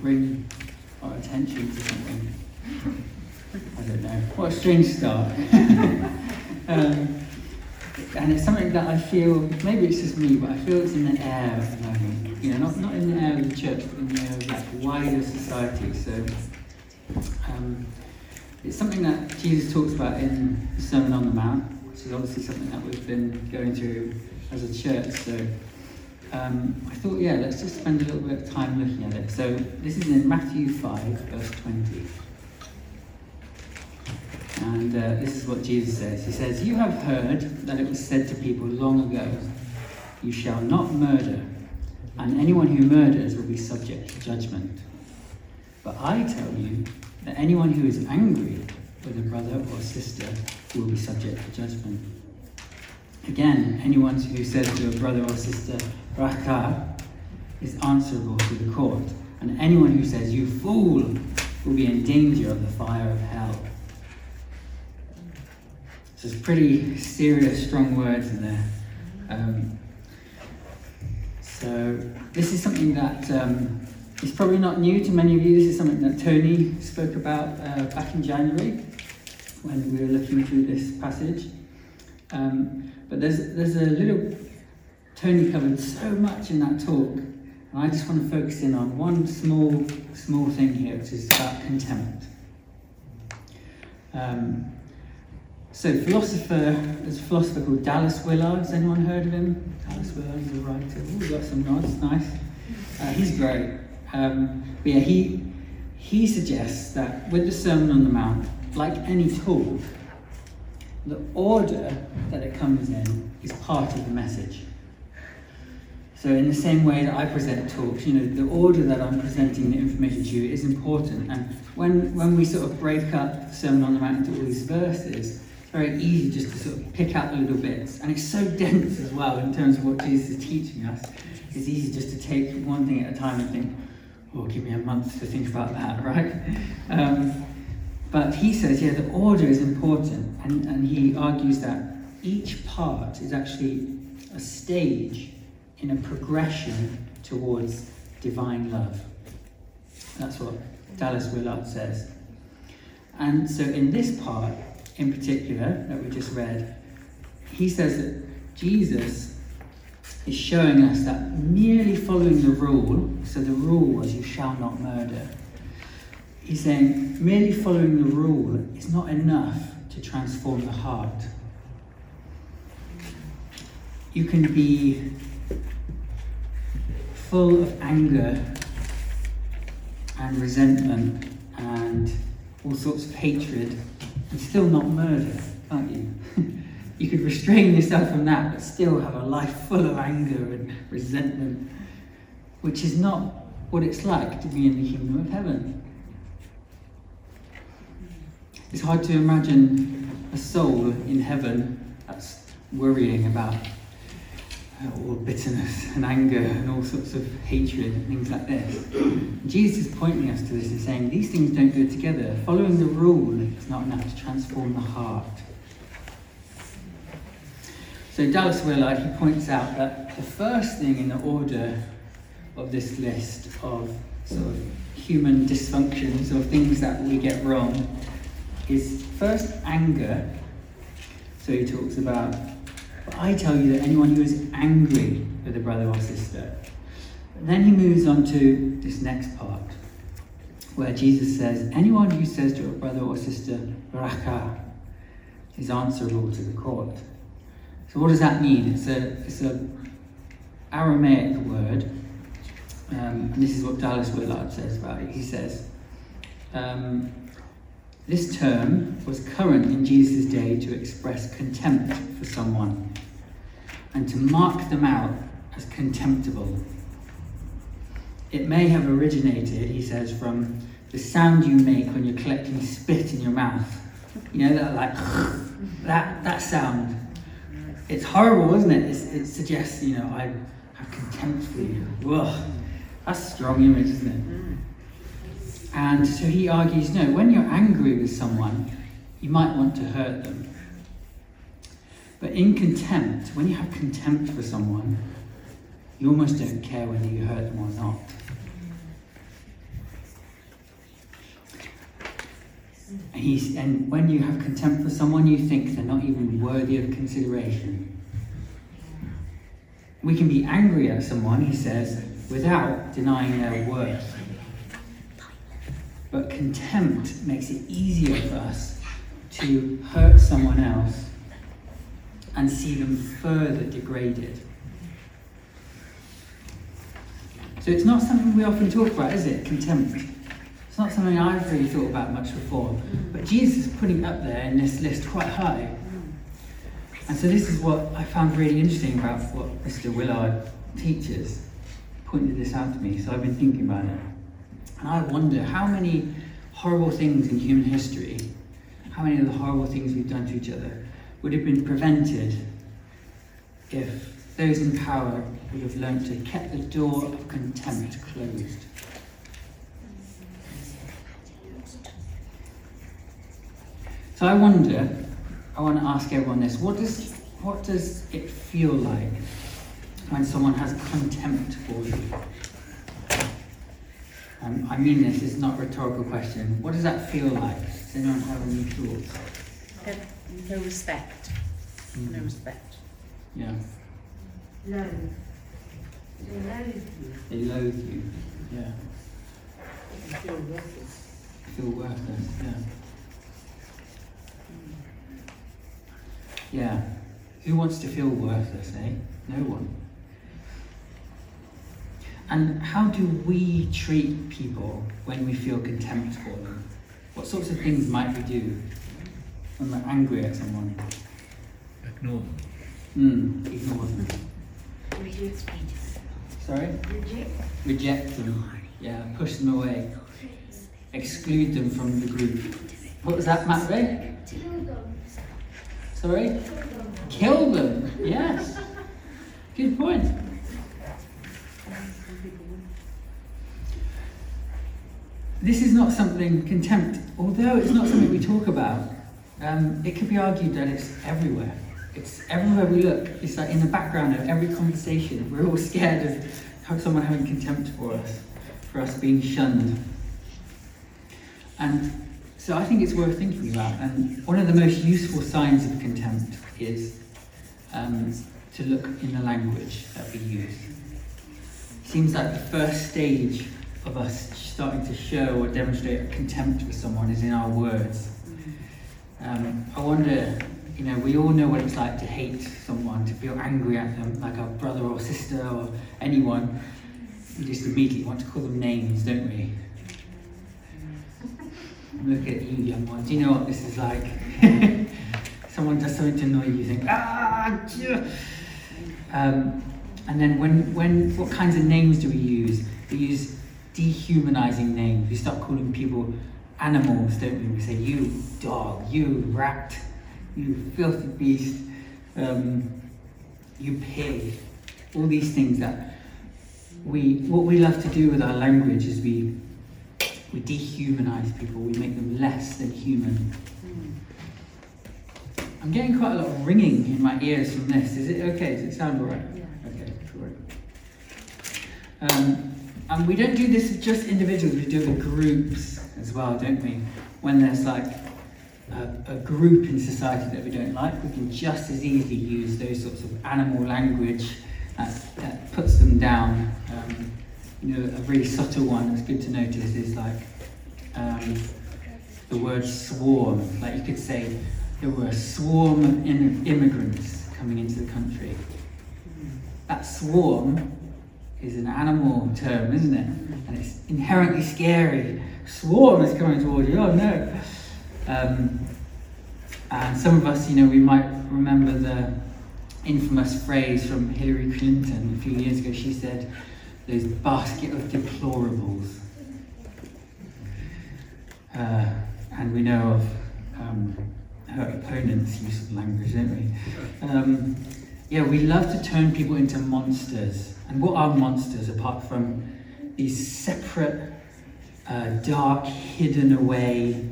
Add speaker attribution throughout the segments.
Speaker 1: bring our attention to something. I don't know. What a strange start. um, and it's something that I feel, maybe it's just me, but I feel it's in the air at the moment. You know, not, not in the air of the church, but in the air of like wider society. So um, it's something that Jesus talks about in the Sermon on the Mount, which is obviously something that we've been going through as a church. So um, I thought, yeah, let's just spend a little bit of time looking at it. So this is in Matthew 5, verse 20. And uh, this is what Jesus says. He says, You have heard that it was said to people long ago, You shall not murder, and anyone who murders will be subject to judgment. But I tell you that anyone who is angry with a brother or sister will be subject to judgment. Again, anyone who says to a brother or sister, Raca, is answerable to the court. And anyone who says, You fool, will be in danger of the fire of hell. So it's pretty serious, strong words in there. Um, so this is something that um, is probably not new to many of you. This is something that Tony spoke about uh, back in January when we were looking through this passage. Um, but there's there's a little Tony covered so much in that talk, and I just want to focus in on one small small thing here, which is about contempt. Um, so, philosopher, there's a philosopher called Dallas Willard. Has anyone heard of him? Dallas Willard is a writer. Ooh, got some nods. Nice. Uh, he's great. Um, but yeah, he he suggests that with the Sermon on the Mount, like any talk, the order that it comes in is part of the message. So, in the same way that I present talks, you know, the order that I'm presenting the information to you is important. And when, when we sort of break up the Sermon on the Mount into all these verses, it's very easy just to sort of pick out the little bits. And it's so dense as well in terms of what Jesus is teaching us. It's easy just to take one thing at a time and think, oh, give me a month to think about that, right? Um, but he says, yeah, the order is important. And, and he argues that each part is actually a stage in a progression towards divine love. That's what Dallas Willard says. And so, in this part in particular that we just read, he says that Jesus is showing us that merely following the rule, so the rule was you shall not murder, he's saying merely following the rule is not enough to transform the heart. You can be full of anger and resentment and all sorts of hatred and still not murder, can't you? you could restrain yourself from that but still have a life full of anger and resentment, which is not what it's like to be in the kingdom of heaven. It's hard to imagine a soul in heaven that's worrying about uh, all bitterness and anger and all sorts of hatred and things like this. Jesus is pointing us to this and saying these things don't go together. Following the rule is not enough to transform the heart. So Dallas Willard he points out that the first thing in the order of this list of sort of human dysfunctions or things that we get wrong is first anger. So he talks about but I tell you that anyone who is angry with a brother or sister. And then he moves on to this next part, where Jesus says, Anyone who says to a brother or sister, Raca, is answerable to the court. So what does that mean? It's a it's a Aramaic word, um, and this is what Dallas Willard says about it. He says, um, this term was current in Jesus' day to express contempt for someone and to mark them out as contemptible. It may have originated, he says, from the sound you make when you're collecting spit in your mouth. You know, that like that that sound. It's horrible, isn't it? It's, it suggests, you know, I have contempt for you. Ugh. That's a strong image, isn't it? And so he argues no, when you're angry with someone, you might want to hurt them. But in contempt, when you have contempt for someone, you almost don't care whether you hurt them or not. And, he's, and when you have contempt for someone, you think they're not even worthy of consideration. We can be angry at someone, he says, without denying their worth. But contempt makes it easier for us to hurt someone else and see them further degraded. So it's not something we often talk about, is it? Contempt. It's not something I've really thought about much before. But Jesus is putting up there in this list quite high. And so this is what I found really interesting about what Mr. Willard teaches. Pointed this out to me, so I've been thinking about it. And I wonder how many horrible things in human history, how many of the horrible things we've done to each other, would have been prevented if those in power would have learnt to keep the door of contempt closed. So I wonder, I want to ask everyone this: what does what does it feel like when someone has contempt for you? Um, I mean this, it's not a rhetorical question. What does that feel like? Does anyone have any thoughts?
Speaker 2: No respect.
Speaker 1: Mm.
Speaker 2: No respect.
Speaker 1: Yeah.
Speaker 3: Loathe. They loathe you.
Speaker 1: They loathe you. Yeah.
Speaker 3: You feel worthless.
Speaker 1: Feel worthless. Yeah. Yeah. Who wants to feel worthless, eh? No one. And how do we treat people when we feel contempt for them? What sorts of things might we do when we're angry at someone?
Speaker 4: Ignore them.
Speaker 1: Mm, ignore them.
Speaker 3: Reject.
Speaker 1: Sorry?
Speaker 3: Reject.
Speaker 1: Reject them. Yeah, push them away. Exclude them from the group. What was that, Matt Ray? Sorry? Kill them. Yes. Good point. This is not something contempt, although it's not something we talk about. Um, it could be argued that it's everywhere. It's everywhere we look. It's like in the background of every conversation. We're all scared of someone having contempt for us, for us being shunned. And so I think it's worth thinking about. And one of the most useful signs of contempt is um, to look in the language that we use. Seems like the first stage of us starting to show or demonstrate contempt for someone is in our words. Um, I wonder, you know, we all know what it's like to hate someone, to feel angry at them, like our brother or sister or anyone. We just immediately want to call them names, don't we? Look at you, young ones. You know what this is like. Someone does something to annoy you, you think, ah. Um, and then when, when, what kinds of names do we use? We use dehumanizing names. We start calling people animals, don't we? We say, you dog, you rat, you filthy beast, um, you pig. All these things that we, what we love to do with our language is we, we dehumanize people. We make them less than human. I'm getting quite a lot of ringing in my ears from this. Is it okay? Does it sound all right?
Speaker 2: Yeah.
Speaker 1: Okay, great. Um, and we don't do this with just individuals, we do it with groups as well, don't we? When there's like a, a group in society that we don't like, we can just as easily use those sorts of animal language that, that puts them down. Um, you know, a really subtle one that's good to notice is like um, the word swarm. Like you could say, there were a swarm of in- immigrants coming into the country. That swarm is an animal term, isn't it? And it's inherently scary. Swarm is coming towards you. Oh no! Um, and some of us, you know, we might remember the infamous phrase from Hillary Clinton a few years ago. She said, "Those basket of deplorables." Uh, and we know of um, her opponent's use of language, don't we? Um, yeah, we love to turn people into monsters. And what are monsters apart from these separate, uh, dark, hidden away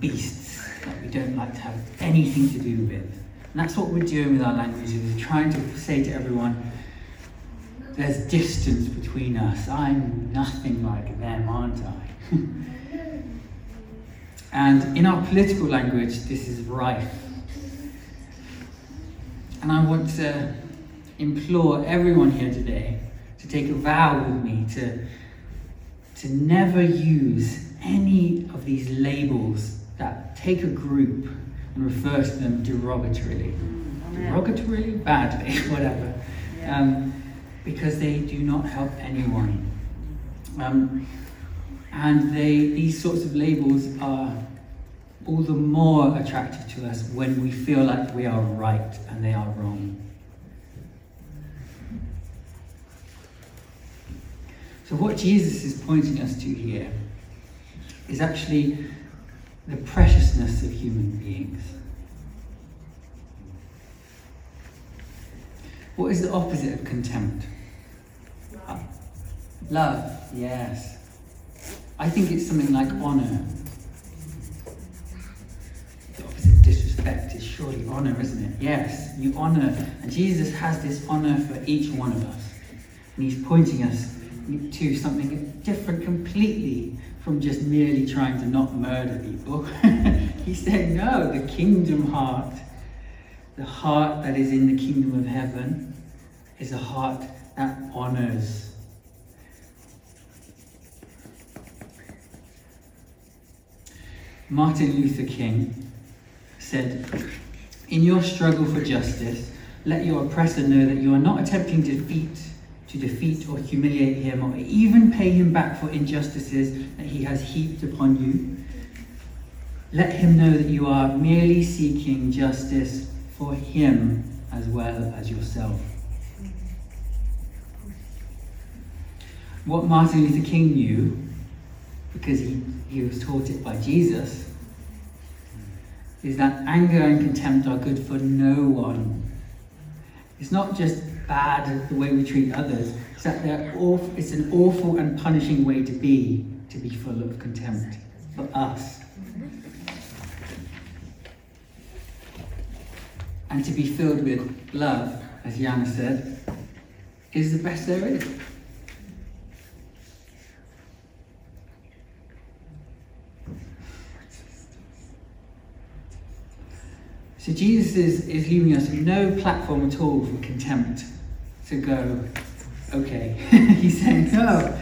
Speaker 1: beasts that we don't like to have anything to do with? And that's what we're doing with our language, is we're trying to say to everyone, there's distance between us. I'm nothing like them, aren't I? And in our political language, this is rife. And I want to implore everyone here today to take a vow with me to, to never use any of these labels that take a group and refer to them derogatorily. Derogatorily? Badly, whatever. Um, because they do not help anyone. Um, and they, these sorts of labels are all the more attractive to us when we feel like we are right and they are wrong. So, what Jesus is pointing us to here is actually the preciousness of human beings. What is the opposite of contempt? Love, yes. I think it's something like honour. The opposite of disrespect is surely honour, isn't it? Yes, you honour. And Jesus has this honour for each one of us. And he's pointing us to something different completely from just merely trying to not murder people. he said, no, the kingdom heart, the heart that is in the kingdom of heaven, is a heart that honours. Martin Luther King said, In your struggle for justice, let your oppressor know that you are not attempting to defeat, to defeat or humiliate him or even pay him back for injustices that he has heaped upon you. Let him know that you are merely seeking justice for him as well as yourself. What Martin Luther King knew, because he, he was taught it by Jesus, is that anger and contempt are good for no one. It's not just bad the way we treat others, it's that they're awful, it's an awful and punishing way to be, to be full of contempt for us. And to be filled with love, as Yana said, is the best there is. So Jesus is, is leaving us no platform at all for contempt to go, okay. He's saying, no,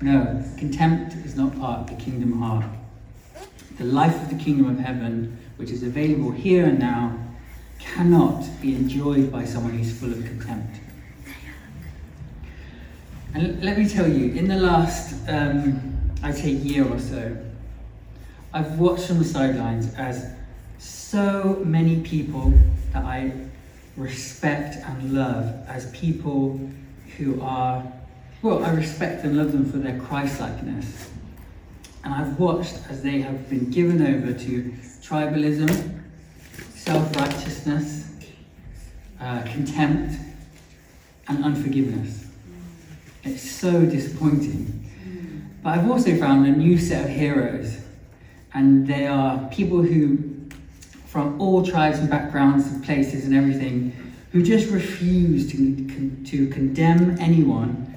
Speaker 1: no, contempt is not part of the kingdom heart. The life of the kingdom of heaven, which is available here and now, cannot be enjoyed by someone who's full of contempt. And let me tell you, in the last, um, I'd say, year or so, I've watched from the sidelines as so many people that I respect and love as people who are, well, I respect and love them for their Christ likeness. And I've watched as they have been given over to tribalism, self righteousness, uh, contempt, and unforgiveness. It's so disappointing. But I've also found a new set of heroes, and they are people who from all tribes and backgrounds and places and everything who just refuse to, to condemn anyone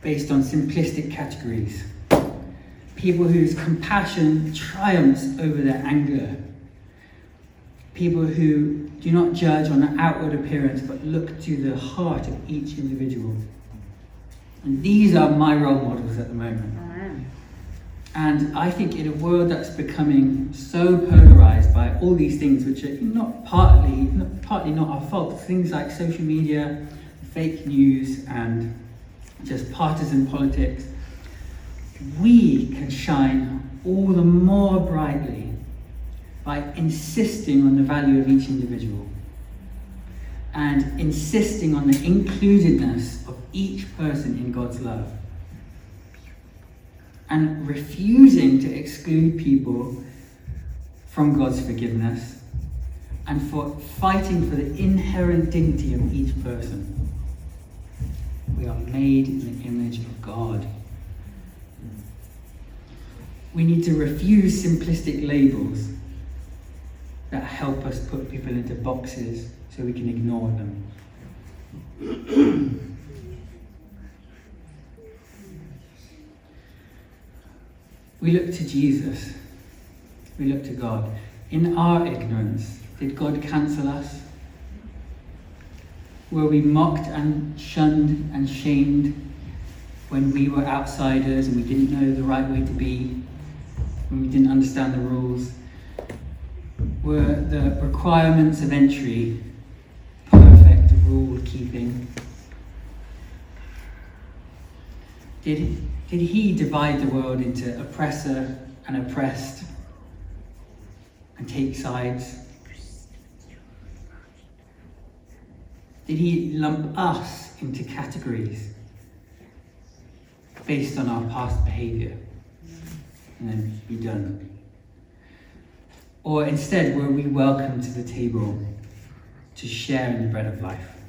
Speaker 1: based on simplistic categories. People whose compassion triumphs over their anger. People who do not judge on the outward appearance but look to the heart of each individual. And these are my role models at the moment. And I think in a world that's becoming so polarized by all these things, which are not partly, not, partly not our fault, things like social media, fake news, and just partisan politics, we can shine all the more brightly by insisting on the value of each individual and insisting on the includedness of each person in God's love and refusing to exclude people from God's forgiveness and for fighting for the inherent dignity of each person. We are made in the image of God. We need to refuse simplistic labels that help us put people into boxes so we can ignore them. we look to Jesus. we look to God. In our ignorance, did God cancel us? Were we mocked and shunned and shamed when we were outsiders and we didn't know the right way to be, when we didn't understand the rules? Were the requirements of entry perfect rule keeping? Did, did he divide the world into oppressor and oppressed and take sides? Did he lump us into categories based on our past behavior and then be done? Or instead, were we welcome to the table to share in the bread of life?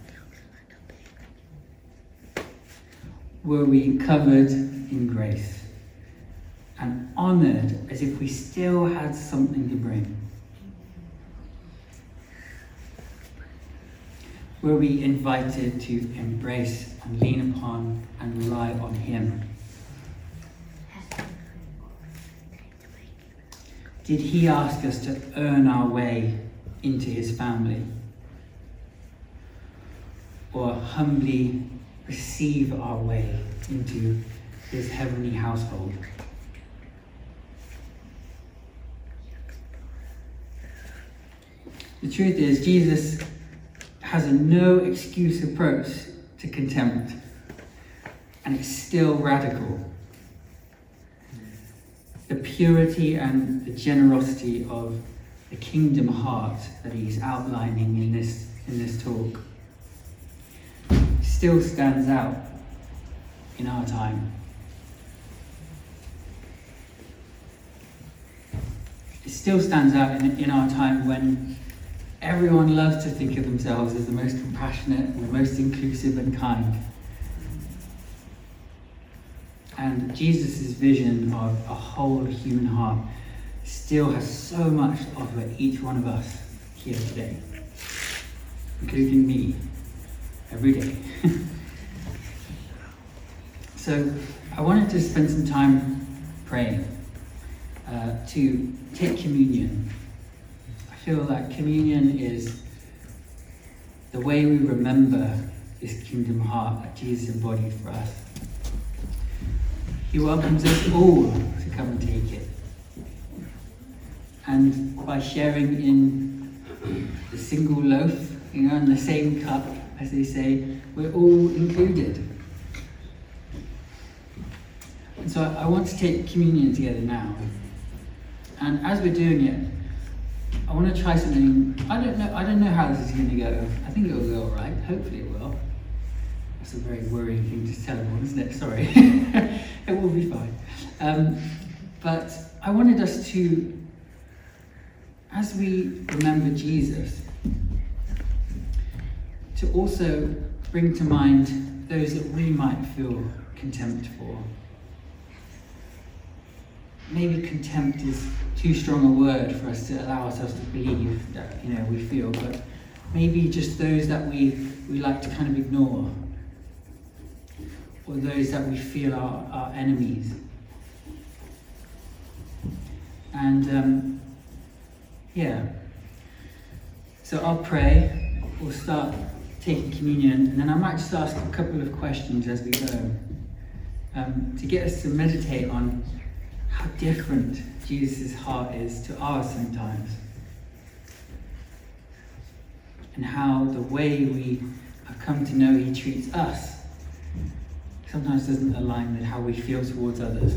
Speaker 1: Were we covered in grace and honoured as if we still had something to bring? Were we invited to embrace and lean upon and rely on Him? Did He ask us to earn our way into His family? Or humbly receive our way into His heavenly household? The truth is, Jesus has a no excuse approach to contempt, and it's still radical. The purity and the generosity of the kingdom heart that he's outlining in this, in this talk still stands out in our time. It still stands out in, in our time when everyone loves to think of themselves as the most compassionate and the most inclusive and kind. And Jesus' vision of a whole human heart still has so much to offer each one of us here today, including me, every day. so I wanted to spend some time praying uh, to take communion. I feel that communion is the way we remember this kingdom heart that Jesus embodied for us. He welcomes us all to come and take it. And by sharing in the single loaf, you know, and the same cup, as they say, we're all included. And so I want to take communion together now. And as we're doing it, I want to try something. I don't know. I don't know how this is going to go. I think it will go all right. Hopefully, it will. That's a very worrying thing to tell everyone, isn't it? Sorry. it will be fine. Um, but I wanted us to, as we remember Jesus, to also bring to mind those that we might feel contempt for. Maybe contempt is too strong a word for us to allow ourselves to believe that you know we feel, but maybe just those that we, we like to kind of ignore, or those that we feel are our enemies. And um, yeah, so I'll pray. We'll start taking communion, and then I might just ask a couple of questions as we go um, to get us to meditate on how different Jesus' heart is to ours sometimes, and how the way we have come to know He treats us sometimes doesn't align with how we feel towards others.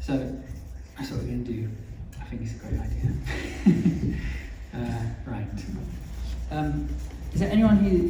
Speaker 1: So that's what we're going to do. I think it's a great idea. uh, right. Um, is there anyone who